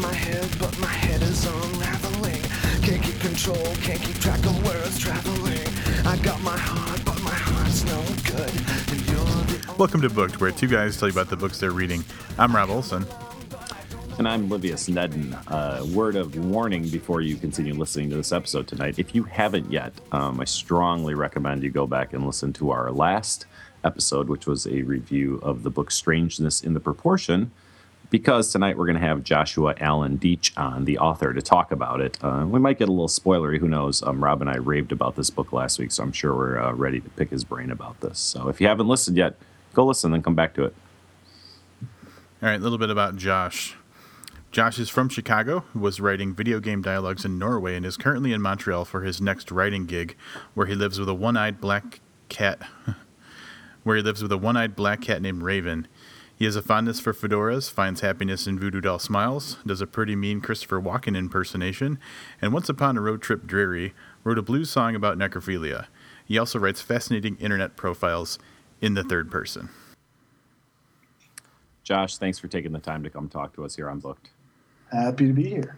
my head, but my head is unraveling. Can't keep control, can't keep track of where it's traveling. I got my heart, but my heart's no good. And you're the Welcome to Booked, where two guys tell you about the books they're reading. I'm Rob Olson. And I'm Livius Nedden. Uh, word of warning before you continue listening to this episode tonight. If you haven't yet, um, I strongly recommend you go back and listen to our last episode, which was a review of the book Strangeness in the Proportion, because tonight we're going to have Joshua Alan Doetsch on, the author, to talk about it. Uh, we might get a little spoilery, who knows? Um, Rob and I raved about this book last week, so I'm sure we're uh, ready to pick his brain about this. So if you haven't listened yet, go listen, and then come back to it. All right, a little bit about Josh. Josh is from Chicago, was writing video game dialogues in Norway, and is currently in Montreal for his next writing gig, where he lives with a one-eyed black cat. where he lives with a one-eyed black cat named Raven. He has a fondness for fedoras, finds happiness in voodoo doll smiles, does a pretty mean Christopher Walken impersonation, and once upon a road trip dreary, wrote a blues song about necrophilia. He also writes fascinating internet profiles in the third person. Josh, thanks for taking the time to come talk to us here on Booked. Happy to be here.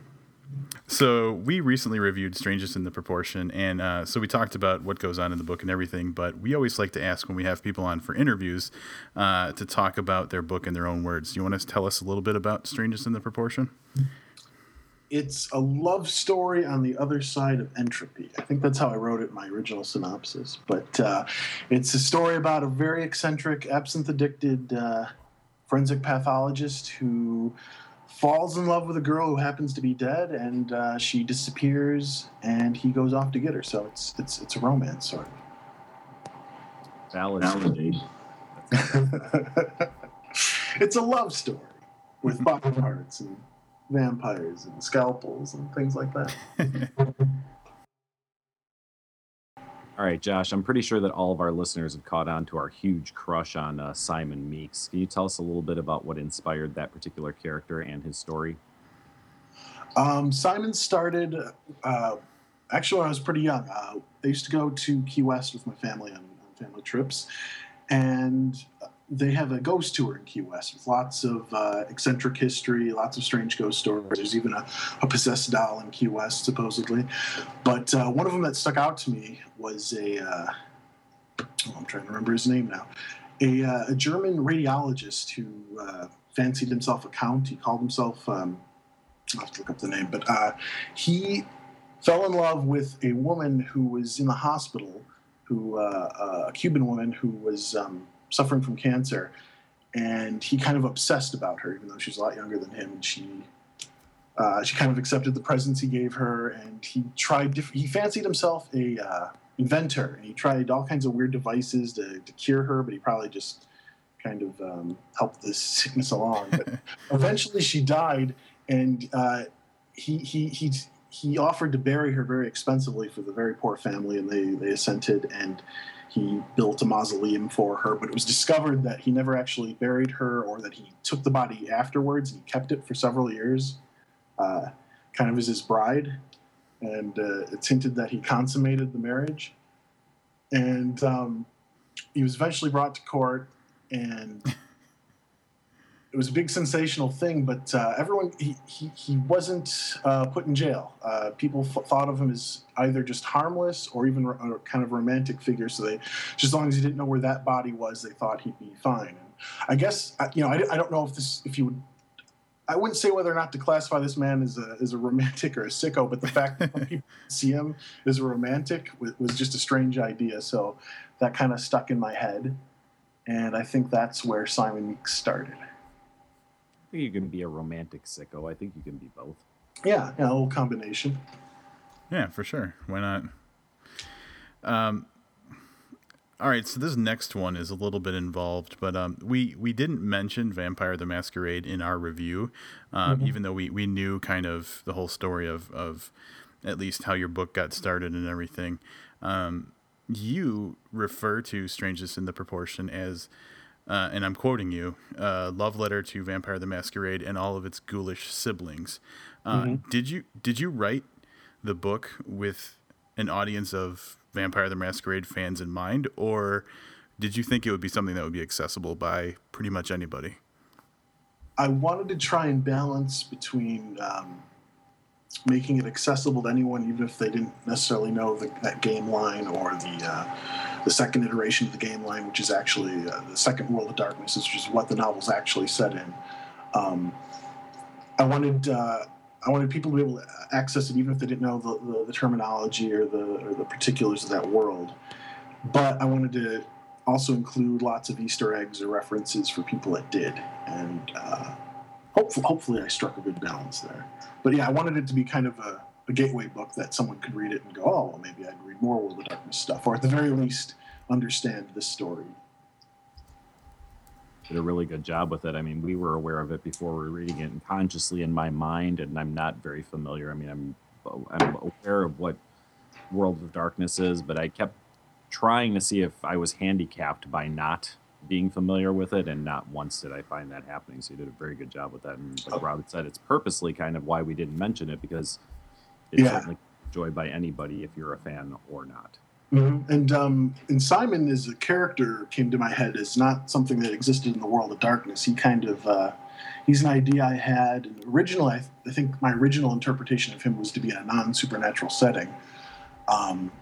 So we recently reviewed Strangeness in the Proportion, and uh, so we talked about what goes on in the book and everything. But we always like to ask when we have people on for interviews uh, to talk about their book in their own words. Do you want to tell us a little bit about Strangeness in the Proportion? It's a love story on the other side of entropy. I think that's how I wrote it in my original synopsis. But uh, it's a story about a very eccentric, absinthe addicted uh, forensic pathologist who falls in love with a girl who happens to be dead, and uh, she disappears, and he goes off to get her. So it's it's it's a romance sort of. Valid. Valid. it's a love story with body parts and vampires and scalpels and things like that. All right, Josh, I'm pretty sure that all of our listeners have caught on to our huge crush on uh, Simon Meeks. Can you tell us a little bit about what inspired that particular character and his story? Um, Simon started uh, actually when I was pretty young. Uh, I used to go to Key West with my family on, on family trips, and they have a ghost tour in Key West with lots of uh, eccentric history, lots of strange ghost stories. There's even a, a possessed doll in Key West, supposedly. But uh, one of them that stuck out to me was a, uh, oh, I'm trying to remember his name now, a, uh, a German radiologist who uh, fancied himself a count. He called himself, um, I'll have to look up the name, but uh, he fell in love with a woman who was in the hospital, who a Cuban woman who was. Um, suffering from cancer, and he kind of obsessed about her, even though she's a lot younger than him. And she uh, she kind of accepted the presents he gave her, and he tried. Diff- he fancied himself a uh, inventor, and he tried all kinds of weird devices to, to cure her, but he probably just kind of um, helped this sickness along. But eventually, she died, and uh, he he he he offered to bury her very expensively for the very poor family, and they they assented and he built a mausoleum for her, but it was discovered that he never actually buried her or that he took the body afterwards and he kept it for several years, uh, kind of as his bride. And uh, it's hinted that he consummated the marriage. And um, he was eventually brought to court and it was a big sensational thing, but uh, everyone he, he, he wasn't uh, put in jail. Uh, people f- thought of him as either just harmless or even a kind of romantic figure. So they, just as long as he didn't know where that body was, they thought he'd be fine. And I guess you know I, I don't know if this if you would. I wouldn't say whether or not to classify this man as a as a romantic or a sicko, but the fact that people see him as a romantic was, was just a strange idea. So that kind of stuck in my head, and I think that's where Simon Meeks started think you can be a romantic sicko. I think you can be both. Yeah, yeah, a little combination. Yeah, for sure. Why not? Um, all right, so this next one is a little bit involved, but um, we we didn't mention Vampire the Masquerade in our review, um, mm-hmm. even though we, we knew kind of the whole story of of at least how your book got started and everything. Um, you refer to Strangeness in the Proportion as uh, and I'm quoting you, uh, "Love letter to Vampire the Masquerade and all of its ghoulish siblings." Uh, mm-hmm. Did you did you write the book with an audience of Vampire the Masquerade fans in mind, or did you think it would be something that would be accessible by pretty much anybody? I wanted to try and balance between um, making it accessible to anyone, even if they didn't necessarily know the, that game line or the uh, the second iteration of the game line, which is actually uh, the second World of Darkness, which is what the novel's actually set in. Um, I wanted uh, I wanted people to be able to access it, even if they didn't know the, the, the terminology or the or the particulars of that world. But I wanted to also include lots of Easter eggs or references for people that did, and uh, hopefully, hopefully, I struck a good balance there. But yeah, I wanted it to be kind of a, a gateway book that someone could read it and go, "Oh, well, maybe I'd read more World of Darkness stuff," or at the very least, understand this story. Did a really good job with it. I mean, we were aware of it before we were reading it, and consciously in my mind, and I'm not very familiar. I mean, I'm I'm aware of what World of Darkness is, but I kept trying to see if I was handicapped by not being familiar with it, and not once did I find that happening. So you did a very good job with that. And like oh. Robert said, it's purposely kind of why we didn't mention it because it's Yeah. certainly enjoyed by anybody if you're a fan or not. Mm-hmm. And um, and Simon as a character came to my head as not something that existed in the world of darkness. He kind of uh, he's an idea I had. And originally, I, th- I think my original interpretation of him was to be in a non supernatural setting. Um,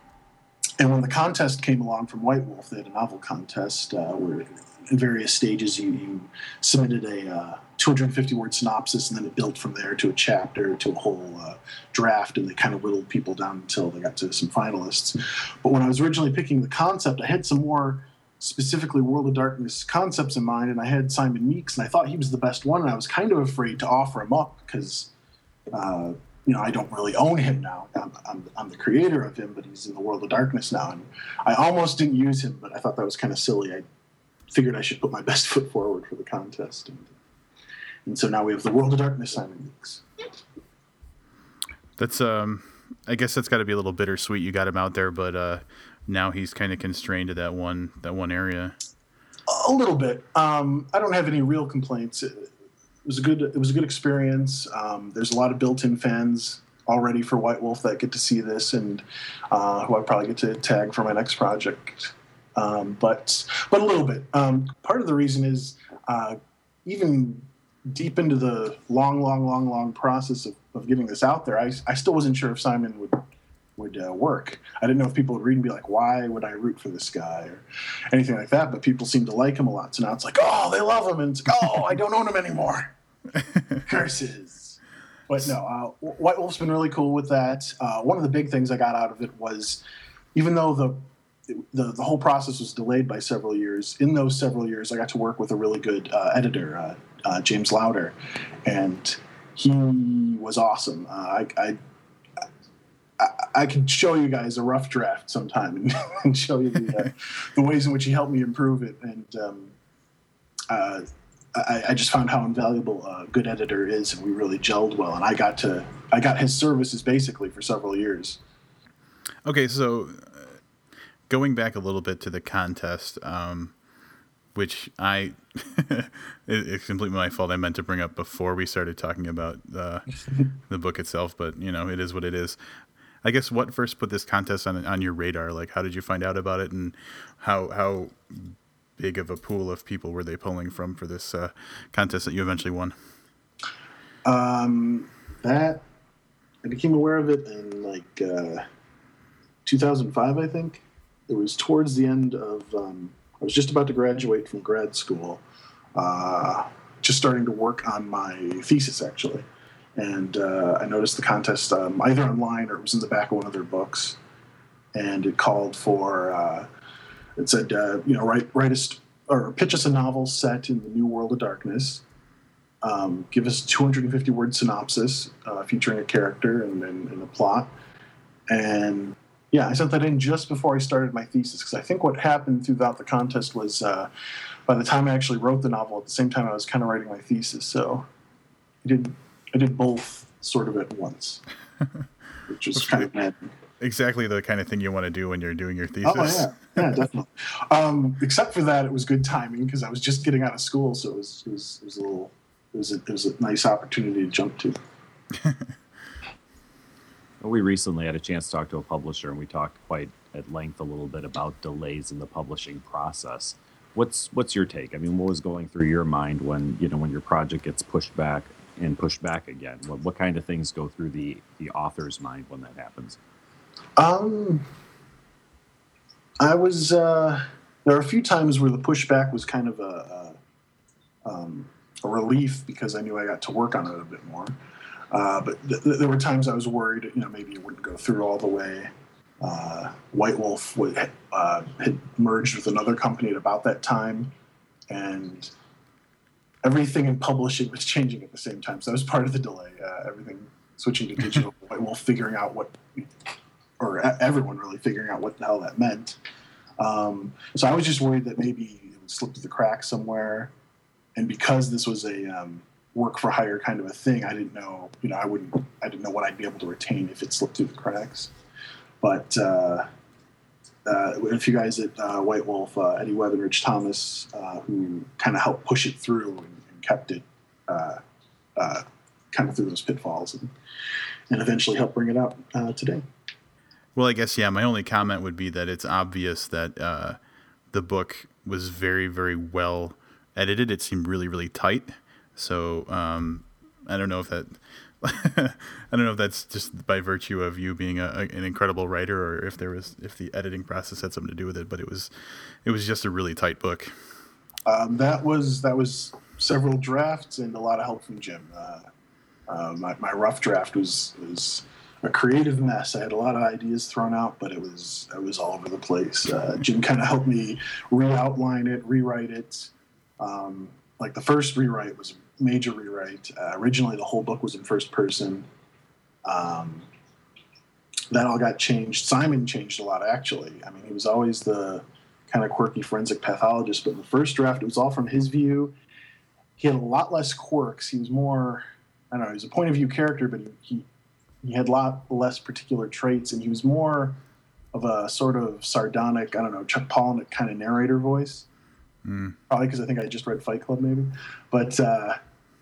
and when the contest came along from White Wolf, they had a novel contest uh, where various stages you, you submitted a uh, 250 word synopsis and then it built from there to a chapter to a whole uh, draft and they kind of whittled people down until they got to some finalists. But when I was originally picking the concept, I had some more specifically World of Darkness concepts in mind, and I had Simon Meeks, and I thought he was the best one, and I was kind of afraid to offer him up because, uh, you know, I don't really own him now. I'm, I'm, I'm the creator of him, but he's in the World of Darkness now, and I almost didn't use him, but I thought that was kind of silly. I figured I should put my best foot forward for the contest, and, and so now we have the World of Darkness Simon Meeks. That's um, I guess that's got to be a little bittersweet. You got him out there, but uh, now he's kind of constrained to that one that one area. A little bit. Um, I don't have any real complaints. It, it was a good. It was a good experience. Um, there's a lot of built-in fans already for White Wolf that get to see this, and uh, who I probably get to tag for my next project. Um, but but a little bit. Um, part of the reason is uh, even deep into the long, long, long, long process of, of getting this out there. I, I still wasn't sure if Simon would would uh, work. I didn't know if people would read and be like, "Why would I root for this guy?" or anything like that. But people seem to like him a lot. So now it's like, "Oh, they love him," and it's like, "Oh, I don't own him anymore." Curses. But no, uh, White Wolf's been really cool with that. Uh, one of the big things I got out of it was, even though the the, the whole process was delayed by several years. In those several years, I got to work with a really good uh, editor, uh, uh, James Lauder, and he was awesome. Uh, I, I I, can show you guys a rough draft sometime and, and show you the, uh, the ways in which he helped me improve it. And um, uh, I, I just found how invaluable a good editor is, and we really gelled well. And I got to I got his services basically for several years. Okay, so going back a little bit to the contest, um, which I it, it's completely my fault. I meant to bring up before we started talking about uh, the book itself, but you know, it is what it is. I guess what first put this contest on on your radar? Like, how did you find out about it, and how how big of a pool of people were they pulling from for this uh, contest that you eventually won? Um, that I became aware of it in like uh, 2005, I think. It was towards the end of. Um, I was just about to graduate from grad school, uh, just starting to work on my thesis actually, and uh, I noticed the contest um, either online or it was in the back of one of their books, and it called for. Uh, it said, uh, you know, write write us or pitch us a novel set in the new world of darkness um, give us a 250 word synopsis uh, featuring a character and, and, and a plot. And yeah, I sent that in just before I started my thesis because I think what happened throughout the contest was uh, by the time I actually wrote the novel, at the same time I was kind of writing my thesis. So I did I did both sort of at once, which was kind of mad. Exactly the kind of thing you want to do when you're doing your thesis. Oh yeah, yeah, definitely. Um, except for that, it was good timing because I was just getting out of school, so it was it was, it was a little it was a, it was a nice opportunity to jump to. We recently had a chance to talk to a publisher, and we talked quite at length a little bit about delays in the publishing process. what's what's your take? I mean, what was going through your mind when you know when your project gets pushed back and pushed back again? What what kind of things go through the the author's mind when that happens? Um, I was uh, there are a few times where the pushback was kind of a, a, um, a relief because I knew I got to work on it a bit more. Uh, but th- th- there were times I was worried, you know, maybe it wouldn't go through all the way. Uh, White Wolf would, uh, had merged with another company at about that time, and everything in publishing was changing at the same time. So that was part of the delay. Uh, everything switching to digital, White Wolf figuring out what, or everyone really figuring out what the hell that meant. Um, so I was just worried that maybe it would slip through the cracks somewhere. And because this was a um, work for hire kind of a thing, I didn't know, you know, I wouldn't, I didn't know what I'd be able to retain if it slipped through the cracks. But uh, uh, a few guys at uh, White Wolf, uh, Eddie Webb and Rich Thomas, uh, who kind of helped push it through and, and kept it uh, kind of through those pitfalls and, and eventually helped bring it out today. Well, I guess yeah. My only comment would be that it's obvious that uh, the book was very, very well edited. It seemed really, really tight. So um, I don't know if that. I don't know if that's just by virtue of you being a, a, an incredible writer, or if there was if the editing process had something to do with it. But it was, it was just a really tight book. Um, that was that was several drafts and a lot of help from Jim. Uh, uh, my, my rough draft was was a creative mess. I had a lot of ideas thrown out, but it was it was all over the place. Uh, Jim kind of helped me re-outline it, rewrite it. Um, like the first rewrite was major rewrite. Uh, originally, the whole book was in first person. Um, that all got changed. Simon changed a lot, actually. I mean, he was always the kind of quirky forensic pathologist, but in the first draft, it was all from his view. He had a lot less quirks. He was more, I don't know, he was a point of view character, but he, he had a lot less particular traits, and he was more of a sort of sardonic, I don't know, Chuck Palahniuk kind of narrator voice. Mm. Probably because I think I just read Fight Club, maybe. But uh,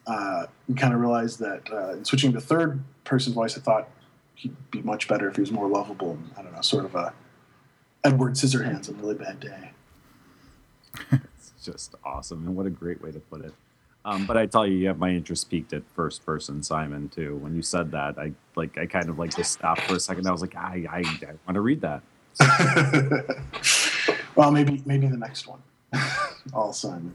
uh, we kind of realized that uh, in switching to third person voice, I thought he'd be much better if he was more lovable. And, I don't know, sort of a Edward Scissorhands on a really bad day. it's just awesome, and what a great way to put it. Um, but I tell you, you have my interest peaked at first person Simon too. When you said that, I like I kind of like just stopped for a second. I was like, I I, I want to read that. well, maybe maybe the next one. All Simon.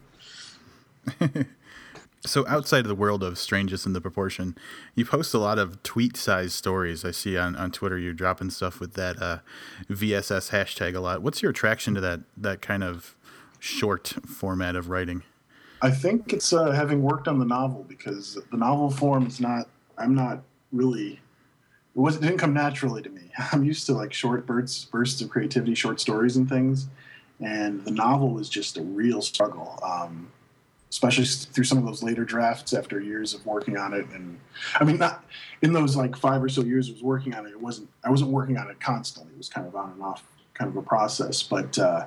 So outside of the world of Strangeness in the Proportion, you post a lot of tweet-sized stories. I see on, on Twitter you're dropping stuff with that uh, VSS hashtag a lot. What's your attraction to that that kind of short format of writing? I think it's uh, having worked on the novel because the novel form is not. I'm not really. It was it didn't come naturally to me. I'm used to like short bursts bursts of creativity, short stories and things, and the novel was just a real struggle. Um, especially through some of those later drafts after years of working on it and i mean not in those like five or so years i was working on it it wasn't i wasn't working on it constantly it was kind of on and off kind of a process but uh,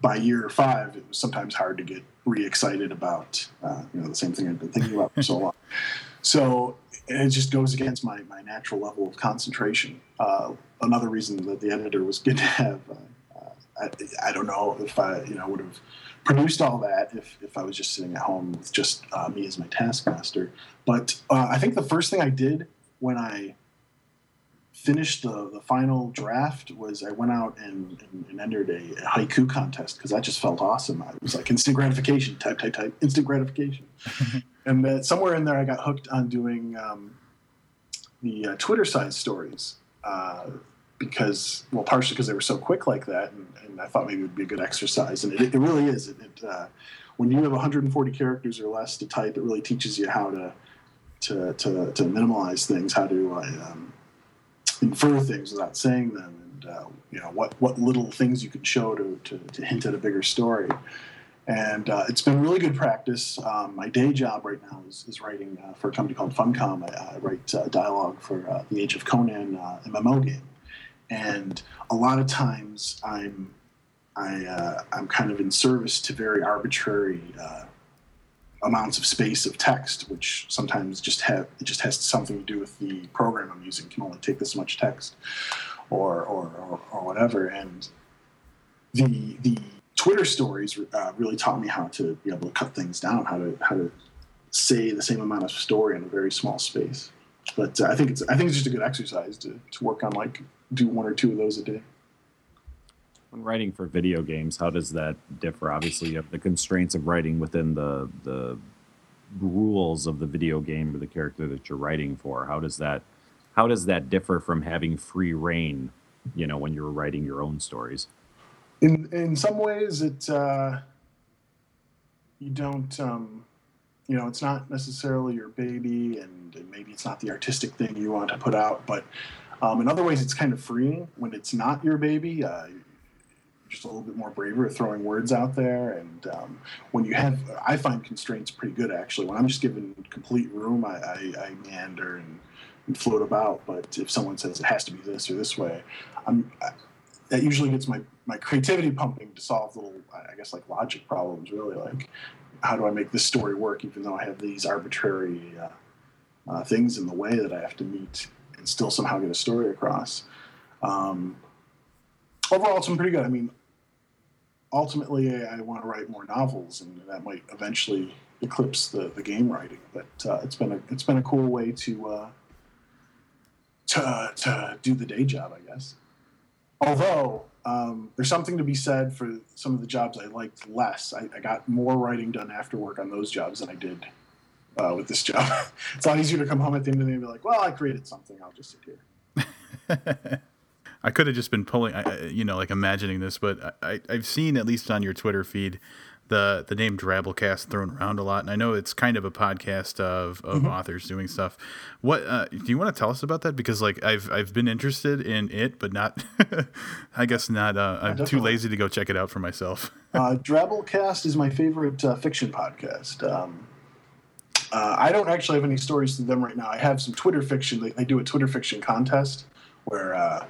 by year five, it was sometimes hard to get re-excited about uh, you know the same thing I'd been thinking about for so long. So it just goes against my, my natural level of concentration. Uh, another reason that the editor was good to have. Uh, I, I, don't know if I you know would have produced all that if, if I was just sitting at home with just uh, me as my taskmaster. But uh, I think the first thing I did when I finished the, the final draft was I went out and, and, and entered a, a, haiku contest because that just felt awesome. I was like instant gratification, type, type, type, instant gratification. and uh, somewhere in there, I got hooked on doing um, the uh, Twitter side stories uh, because, well, partially because they were so quick like that, and, and, I thought maybe it would be a good exercise. And it, it really is. It, it uh, when you have 140 characters or less to type, it really teaches you how to to to, to minimize things, how to uh, um, infer things without saying them, and uh, you know what what little things you can show to, to, to hint at a bigger story. And uh, it's been really good practice. Um, my day job right now is, is writing uh, for a company called Funcom. I, I write uh, dialogue for the Age of Conan MMO game, and a lot of times I'm I, I'm kind of in service to very arbitrary amounts of space of text, which sometimes just have it just has something to do with the program I'm using. Can only take this much text, or or or, or whatever. And the the Twitter stories uh, really taught me how to be able to cut things down, how to how to say the same amount of story in a very small space. But uh, I think it's I think it's just a good exercise to to work on like do one or two of those a day. When writing for video games, how does that differ? Obviously, you have the constraints of writing within the the rules of the video game or the character that you're writing for. How does that how does that differ from having free reign? You know, when you're writing your own stories. In in some ways, it uh, you don't. Um, you know, it's not necessarily your baby, and, and maybe it's not the artistic thing you want to put out. But um, in other ways, it's kind of freeing when it's not your baby. Uh, just a little bit more braver throwing words out there. And um, when you have, I find constraints pretty good actually. When I'm just given complete room, I, I, I meander and, and, float about. But if someone says it has to be this or this way, I'm, I, that usually gets my, my creativity pumping to solve little, I guess, like logic problems. Really, like how do I make this story work, even though I have these arbitrary uh, uh, things in the way that I have to meet and still somehow get a story across. Um, overall, it's been pretty good. I mean, ultimately I want to write more novels, and that might eventually eclipse the, the game writing. But uh, it's been a it's been a cool way to uh, to to do the day job, I guess. Although um, there's something to be said for some of the jobs I liked less. I, I got more writing done after work on those jobs than I did uh, with this job. it's a lot easier to come home at the end of the day and be like, "Well, I created something. I'll just sit here." I could have just been pulling, you know, like imagining this, but I, I've seen at least on your Twitter feed the the name Drabblecast thrown around a lot, and I know it's kind of a podcast of, of mm-hmm. authors doing stuff. What uh, do you want to tell us about that? Because like I've I've been interested in it, but not, I guess not. Uh, I'm yeah, too lazy to go check it out for myself. uh, Drabblecast is my favorite uh, fiction podcast. Um, uh, I don't actually have any stories to them right now. I have some Twitter fiction. They, do a Twitter fiction contest where uh,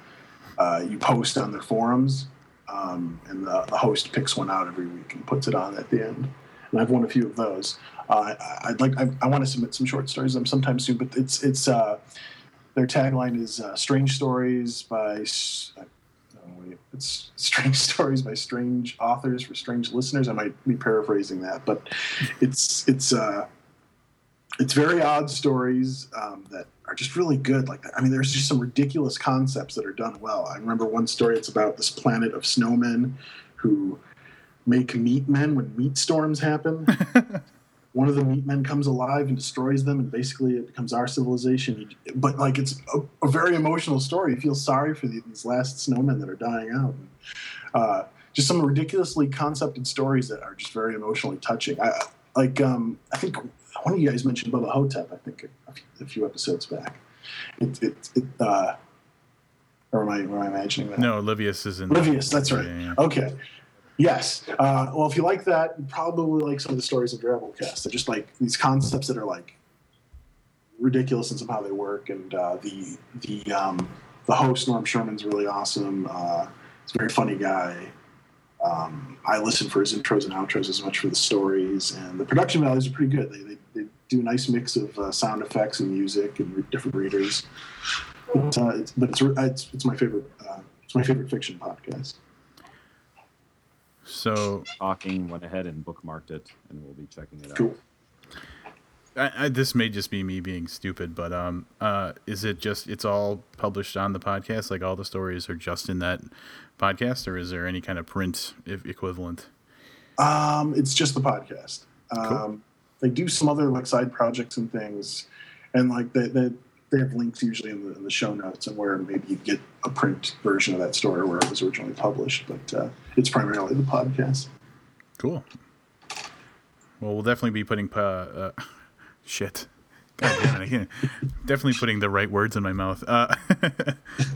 uh, you post on their forums, um, and the, the, host picks one out every week and puts it on at the end. And I've won a few of those. Uh, I, would like I, I, want to submit some short stories them sometime soon, but it's it's uh, their tagline is uh, "Strange Stories by." it's strange stories by strange authors for strange listeners. I might be paraphrasing that, but it's it's uh, it's very odd stories um, that are just really good. Like, I mean, there's just some ridiculous concepts that are done well. I remember one story. It's about this planet of snowmen who make meat men when meat storms happen. one of the meat men comes alive and destroys them, and basically it becomes our civilization. But like, it's a, a very emotional story. You feel sorry for the, these last snowmen that are dying out. And, uh, just some ridiculously concepted stories that are just very emotionally touching. I, like, um, I think one of you guys mentioned Bubba Ho-Tep, I think, a few, a few episodes back. It, it, it uh, or am I, am I imagining that? No, Livius is in. Livius, that's right. Yeah, yeah. Okay. Yes. Uh, well, if you like that, you probably like some of the stories of Drabblecast. They're just like these concepts that are like ridiculous in somehow they work, and uh, the the um, the host Norm Sherman's really awesome. Uh, he's a very funny guy. Um, I listen for his intros and outros as much for the stories, and the production values are pretty good. They, they, they do a nice mix of uh, sound effects and music and re- different readers. But, uh, it's, but it's, it's, it's my favorite uh, it's my favorite fiction podcast. So talking went ahead and bookmarked it, and we'll be checking it cool. out. I, I, this may just be me being stupid, but um, uh, is it just it's all published on the podcast? Like all the stories are just in that podcast, or is there any kind of print equivalent? Um, it's just the podcast. Um, cool. They do some other like side projects and things, and like they they, they have links usually in the, in the show notes and where maybe you get a print version of that story where it was originally published. But uh, it's primarily the podcast. Cool. Well, we'll definitely be putting uh, uh Shit. It, definitely putting the right words in my mouth. Uh,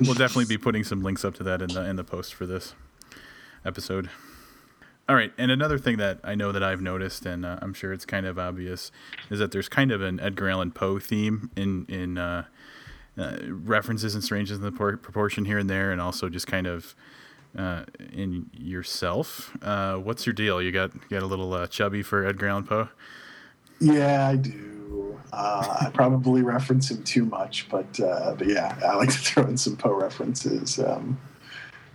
we'll definitely be putting some links up to that in the in the post for this episode. All right, and another thing that I know that I've noticed, and uh, I'm sure it's kind of obvious, is that there's kind of an Edgar Allan Poe theme in in uh, uh, references and strangeness in the por- proportion here and there, and also just kind of uh, in yourself. Uh, what's your deal? You got you got a little chubby for Edgar Allan Poe? Yeah, I do. Uh, I probably reference him too much, but uh, but yeah, I like to throw in some Poe references. Um,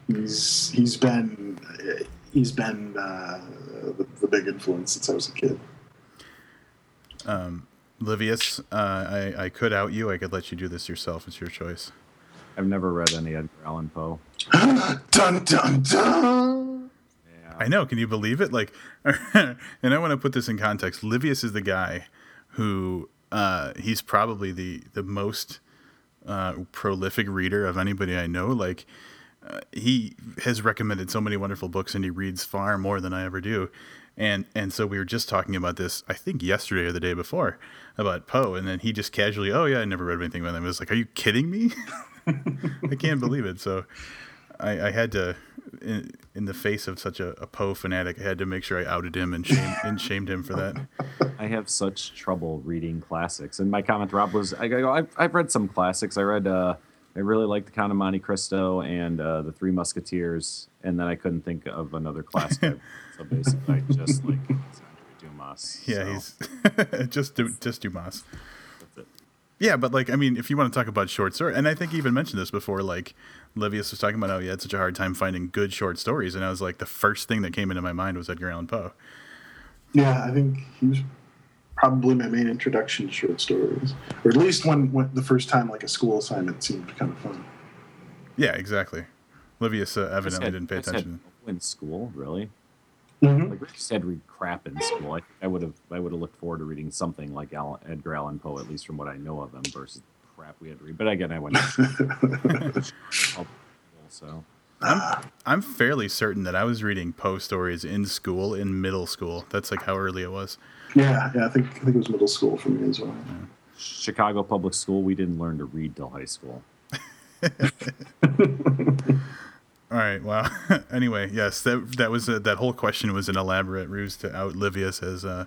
he's he's been he's been uh, the, the big influence since I was a kid. Livius, uh, I, I could out you. I could let you do this yourself. It's your choice. I've never read any Edgar Allan Poe. dun dun dun. I know. Can you believe it? Like, and I want to put this in context. Livius is the guy who uh, he's probably the the most uh, prolific reader of anybody I know. Like, uh, he has recommended so many wonderful books, and he reads far more than I ever do. And and so we were just talking about this, I think yesterday or the day before, about Poe, and then he just casually, oh yeah, I never read anything about him. I was like, are you kidding me? I can't believe it. So I, I had to, in, in the face of such a, a Poe fanatic, I had to make sure I outed him and shamed, and shamed him for that. I have such trouble reading classics. And my comment, Rob, was I go, I've, I've read some classics. I read, uh, I really liked The Count of Monte Cristo and uh, The Three Musketeers, and then I couldn't think of another classic. so basically, I just like Dumas. Yeah, so he's just Du- just Dumas. Yeah, but like I mean, if you want to talk about short story, and I think you even mentioned this before, like Livius was talking about how he had such a hard time finding good short stories, and I was like, the first thing that came into my mind was Edgar Allan Poe. Yeah, I think he was probably my main introduction to short stories, or at least when, when the first time like a school assignment seemed kind of fun. Yeah, exactly. Livius uh, evidently had- didn't pay I attention. In school, really. Mm-hmm. Like I just had to read crap in school. I, I would have I would have looked forward to reading something like Al, Edgar Allan Poe, at least from what I know of him, versus the crap we had to read. But again, I went to so I'm fairly certain that I was reading Poe stories in school in middle school. That's like how early it was. Yeah, yeah, I think I think it was middle school for me as well. Chicago public school, we didn't learn to read till high school. All right. Well, anyway, yes, that that was a, that whole question was an elaborate ruse to out Livius as uh,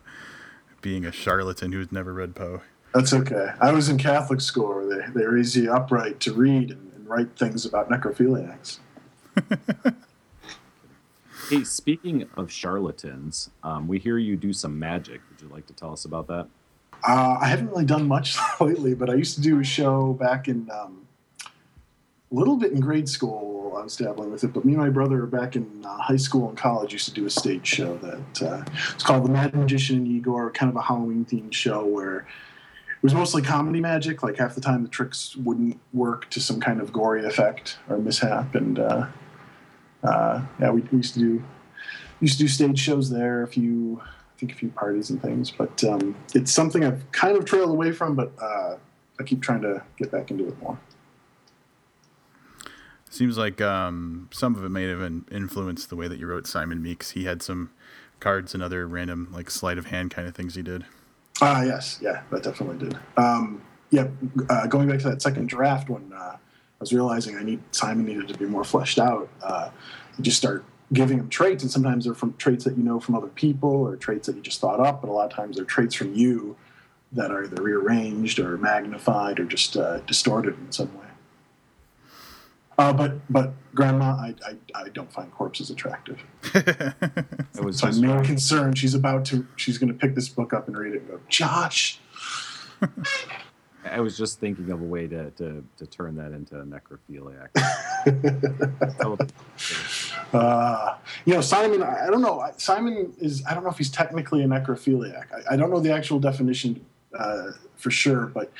being a charlatan who's never read Poe. That's okay. I was in Catholic school where they, they raise you upright to read and, and write things about necrophiliacs. Hey, speaking of charlatans, um, we hear you do some magic. Would you like to tell us about that? Uh, I haven't really done much lately, but I used to do a show back in um, a little bit in grade school. I was dabbling with it, but me and my brother back in uh, high school and college used to do a stage show that uh, it's called The Mad Magician and Igor, kind of a Halloween themed show where it was mostly comedy magic. Like half the time, the tricks wouldn't work to some kind of gory effect or mishap, and uh, yeah, we, we used to do used to do stage shows there. A few, I think, a few parties and things. But um, it's something I've kind of trailed away from, but uh, I keep trying to get back into it more. Seems like um, some of it may have influenced the way that you wrote Simon Meeks. He had some cards and other random like sleight of hand kind of things he did. Ah, yes, yeah, that definitely did. Um, yeah, uh, going back to that second draft when uh, was realizing I need Simon needed to be more fleshed out. Uh, you just start giving him traits, and sometimes they're from traits that you know from other people or traits that you just thought up, but a lot of times they're traits from you that are either rearranged or magnified or just uh, distorted in some way. Uh, but but grandma, I, I, I don't find corpses attractive. I was So I'm main concern. She's about to. She's going to pick this book up and read it and go, Josh. I was just thinking of a way to to, to turn that into a necrophiliac. Uh, you know, Simon. I I don't know. Simon is. I don't know if he's technically a necrophiliac. I, I don't know the actual definition uh, for sure, but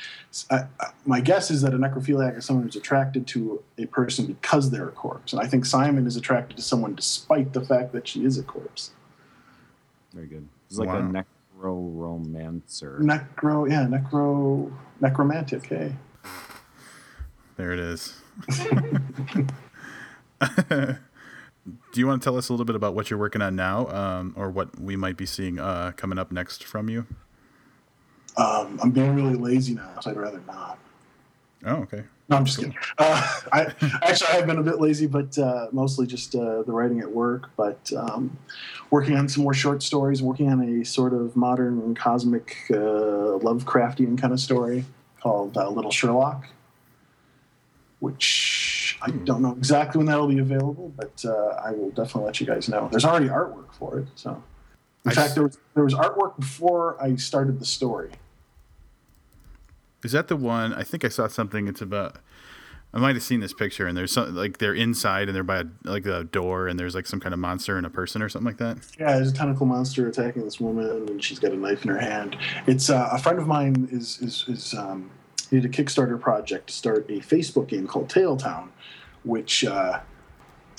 I, I, my guess is that a necrophiliac is someone who's attracted to a person because they're a corpse, and I think Simon is attracted to someone despite the fact that she is a corpse. Very good. It's like Wow. a necromancer. Necro, yeah, necro, necromantic. Hey. There it is. Do you want to tell us a little bit about what you're working on now, um, or what we might be seeing uh, coming up next from you? Um, I'm being really lazy now, so I'd rather not. Oh, okay. No, I'm just kidding. Uh, I actually I have been a bit lazy, but uh, mostly just uh, the writing at work. But um, working on some more short stories, working on a sort of modern cosmic uh, Lovecraftian kind of story called uh, Little Sherlock, which I don't know exactly when that'll be available, but uh, I will definitely let you guys know. There's already artwork for it, so. In I fact, there was, there was artwork before I started the story. Is that the one? I think I saw something. It's about I might have seen this picture, and there's some like they're inside, and they're by a, like a door, and there's like some kind of monster and a person or something like that. Yeah, there's a tentacle monster attacking this woman, and she's got a knife in her hand. It's uh, a friend of mine is is is um, he did a Kickstarter project to start a Facebook game called Tailtown, which uh,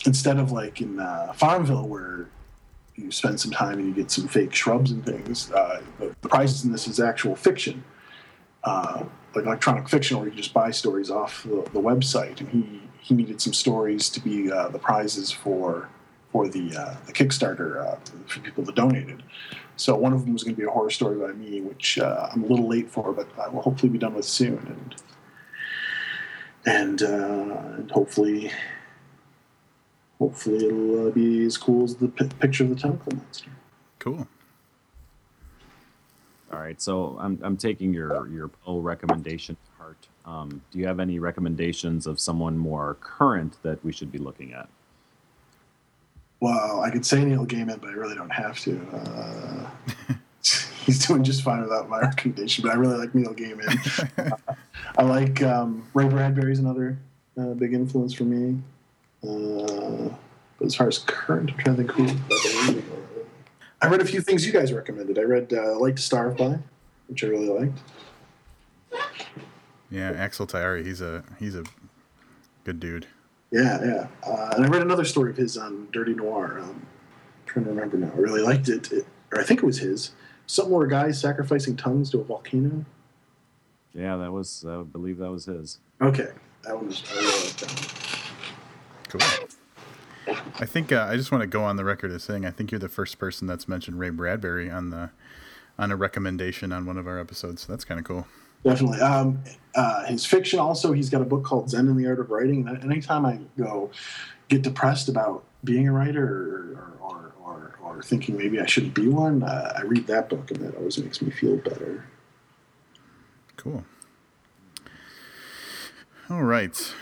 instead of like in uh, Farmville where you spend some time and you get some fake shrubs and things, uh, the, prizes in this is actual fiction, uh, electronic fiction, where you just buy stories off the, the website. And he he needed some stories to be uh, the prizes for for the uh, the Kickstarter uh, for people that donated. So one of them was going to be a horror story by me, which uh, I'm a little late for, but I will hopefully be done with soon, and and and hopefully hopefully it'll uh, be as cool as the pi picture of the tentacle monster. Cool. All right, so I'm I'm taking your your Poe recommendation to heart. Um, do you have any recommendations of someone more current that we should be looking at? Well, I could say Neil Gaiman, but I really don't have to. Uh, he's doing just fine without my recommendation, but I really like Neil Gaiman. uh, I like um, Ray Bradbury's another uh, big influence for me. Uh, but as far as current, I'm trying to think who. I read a few things you guys recommended. I read uh, Light to Starve By, which I really liked. Yeah, Axel Taiari, he's a he's a good dude. Yeah, yeah. Uh, and I read another story of his on Dirty Noir. Um, I'm trying to remember now. I really liked it. it. Or I think it was his. Something where a guy sacrificing tongues to a volcano. Yeah, that was I believe that was his. Okay, that one was. I really liked that one. Cool. I think uh, I just want to go on the record as saying I think you're the first person that's mentioned Ray Bradbury on the on a recommendation on one of our episodes. So that's kind of cool. Definitely. Um, uh, his fiction also, he's got a book called Zen and the Art of Writing. And anytime I go get depressed about being a writer or, or, or, or thinking maybe I shouldn't be one, uh, I read that book and that always makes me feel better. Cool. All right.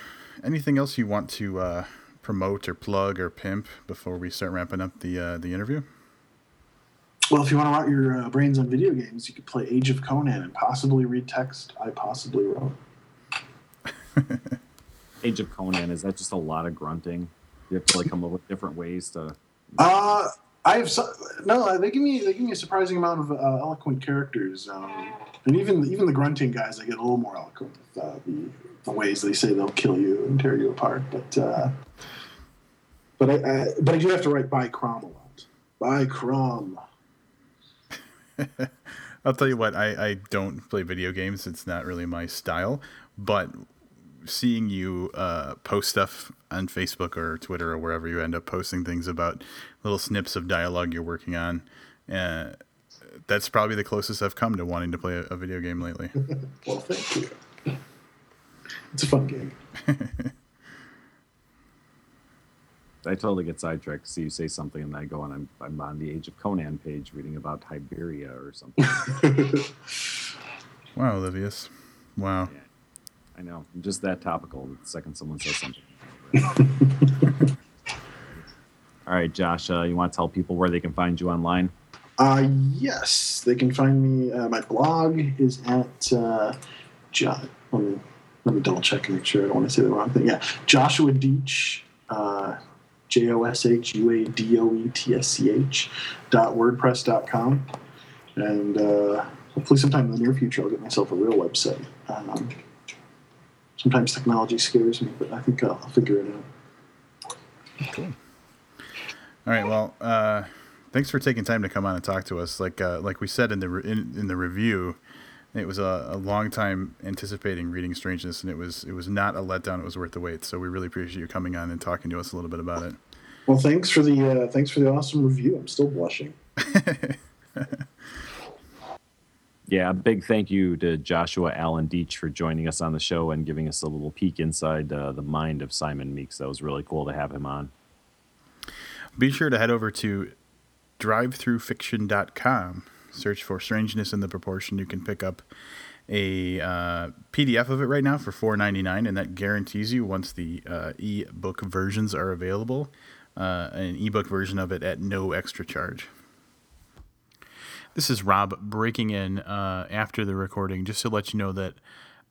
Anything else you want to uh, promote or plug or pimp before we start ramping up the uh, the interview? Well, if you want to rot your uh, brains on video games, you could play Age of Conan and possibly read text I possibly wrote. Age of Conan is that just a lot of grunting? You have to like come up with different ways to. Uh, I have so, no. They give me they give me a surprising amount of uh, eloquent characters, um, and even even the grunting guys, I get a little more eloquent with uh, the, the ways they say they'll kill you and tear you apart. But uh, but I, I but I do have to write by Crom a lot. By Crom. I'll tell you what, I, I don't play video games. It's not really my style. But seeing you uh, post stuff on Facebook or Twitter or wherever you end up posting things about little snips of dialogue you're working on, uh, that's probably the closest I've come to wanting to play a, a video game lately. Well, thank you. It's a fun game. I totally get sidetracked. See you say something, and I go and I'm I'm on the Age of Conan page reading about Tiberia or something. wow, Olivius. Wow. Yeah, I know. I'm just that topical. The second someone says something. All right, Josh. Uh, you want to tell people where they can find you online? Uh, yes, they can find me. Uh, my blog is at uh, jo- let, me, let me double check and make sure I don't want to say the wrong thing. Yeah, Joshua Doetsch, uh, J O S H U A D O E T S C H dot WordPress dot com, and uh, hopefully sometime in the near future I'll get myself a real website. Um, sometimes technology scares me, but I think I'll, I'll figure it out. Cool. All right. Well, uh, thanks for taking time to come on and talk to us. Like uh, like we said in the re- in, in the review, it was a, a long time anticipating reading Strangeness, and it was it was not a letdown. It was worth the wait. So we really appreciate you coming on and talking to us a little bit about it. Well, thanks for the uh, thanks for the awesome review. I'm still blushing. Yeah, big thank you to Joshua Alan Doetsch for joining us on the show and giving us a little peek inside uh, the mind of Simon Meeks. That was really cool to have him on. Be sure to head over to drivethrufiction.com. Search for Strangeness in the Proportion. You can pick up a uh, PDF of it right now for $4.99, and that guarantees you, once the uh, e-book versions are available, uh, an ebook version of it at no extra charge. This is Rob breaking in uh, after the recording just to let you know that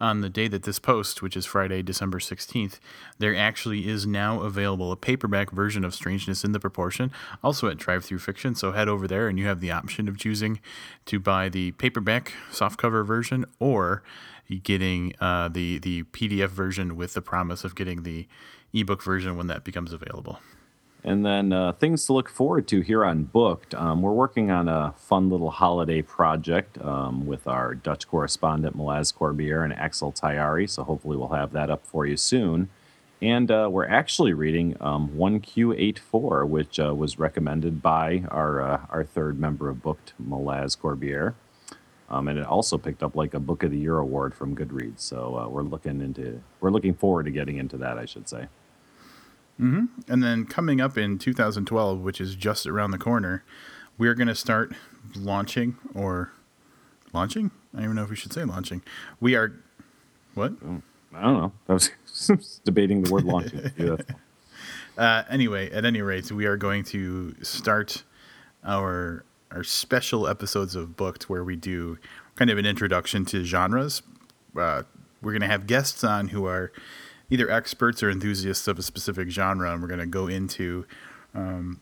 on the day that this post, which is Friday, December 16th, there actually is now available a paperback version of Strangeness in the Proportion, also at DriveThruFiction. So head over there and you have the option of choosing to buy the paperback softcover version or getting uh, the, the PDF version with the promise of getting the ebook version when that becomes available. And then uh, things to look forward to here on Booked. Um, we're working on a fun little holiday project um, with our Dutch correspondent Malaz Corbier and Axel Taiari. So hopefully we'll have that up for you soon. And uh, we're actually reading um, 1Q84, which uh, was recommended by our uh, our third member of Booked, Malaz Corbier. Um, and it also picked up like a Book of the Year award from Goodreads. So uh, we're looking into we're looking forward to getting into that, I should say. Mm-hmm. And then coming up in 2012, which is just around the corner, we're going to start launching or launching. I don't even know if we should say launching. We are what? I don't know. I was debating the word launching. Yeah. Uh, anyway, at any rate, we are going to start our our special episodes of Booked, where we do kind of an introduction to genres. Uh, we're going to have guests on who are either experts or enthusiasts of a specific genre, and we're going to go into um,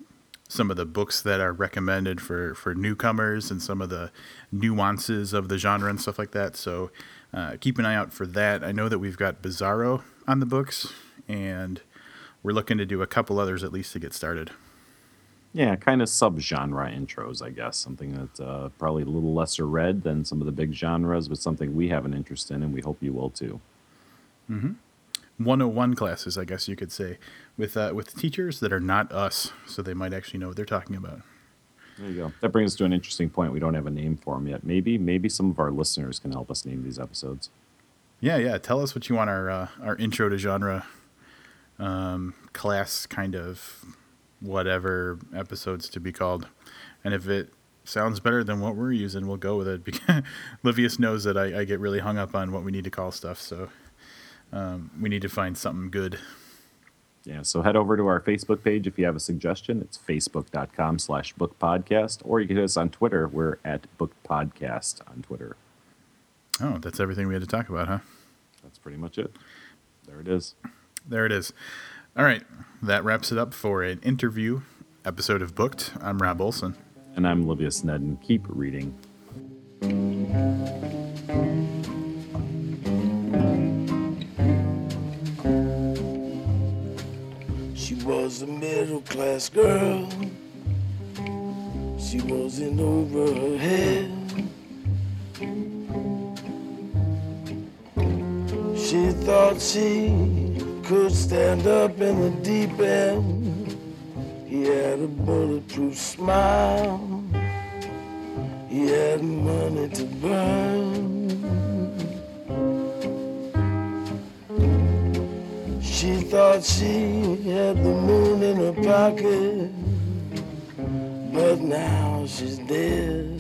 some of the books that are recommended for for newcomers and some of the nuances of the genre and stuff like that. So uh, keep an eye out for that. I know that we've got Bizarro on the books, and we're looking to do a couple others at least to get started. Yeah, kind of subgenre intros, I guess. Something that's uh, probably a little lesser read than some of the big genres, but something we have an interest in, and we hope you will too. Mm-hmm. 101 classes, I guess you could say, with uh, with teachers that are not us, so they might actually know what they're talking about. There you go. That brings us to an interesting point. We don't have a name for them yet. Maybe maybe some of our listeners can help us name these episodes. Yeah, yeah. Tell us what you want our uh, our intro to genre um, class kind of whatever episodes to be called, and if it sounds better than what we're using, we'll go with it. Because Livius knows that I, I get really hung up on what we need to call stuff, so um, we need to find something good. Yeah, so head over to our Facebook page if you have a suggestion. It's facebook.com slash book podcast, or you can hit us on Twitter. We're at book podcast on Twitter. Oh, that's everything we had to talk about, huh? That's pretty much it. There it is. There it is. All right, that wraps it up for an interview episode of Booked. I'm Rob Olson. And I'm Livius Nedin. Keep reading. Was a middle class girl. She was in over her head. She thought she could stand up in the deep end. He had a bulletproof smile. He had money to burn. She thought she had the moon in her pocket, but now she's dead.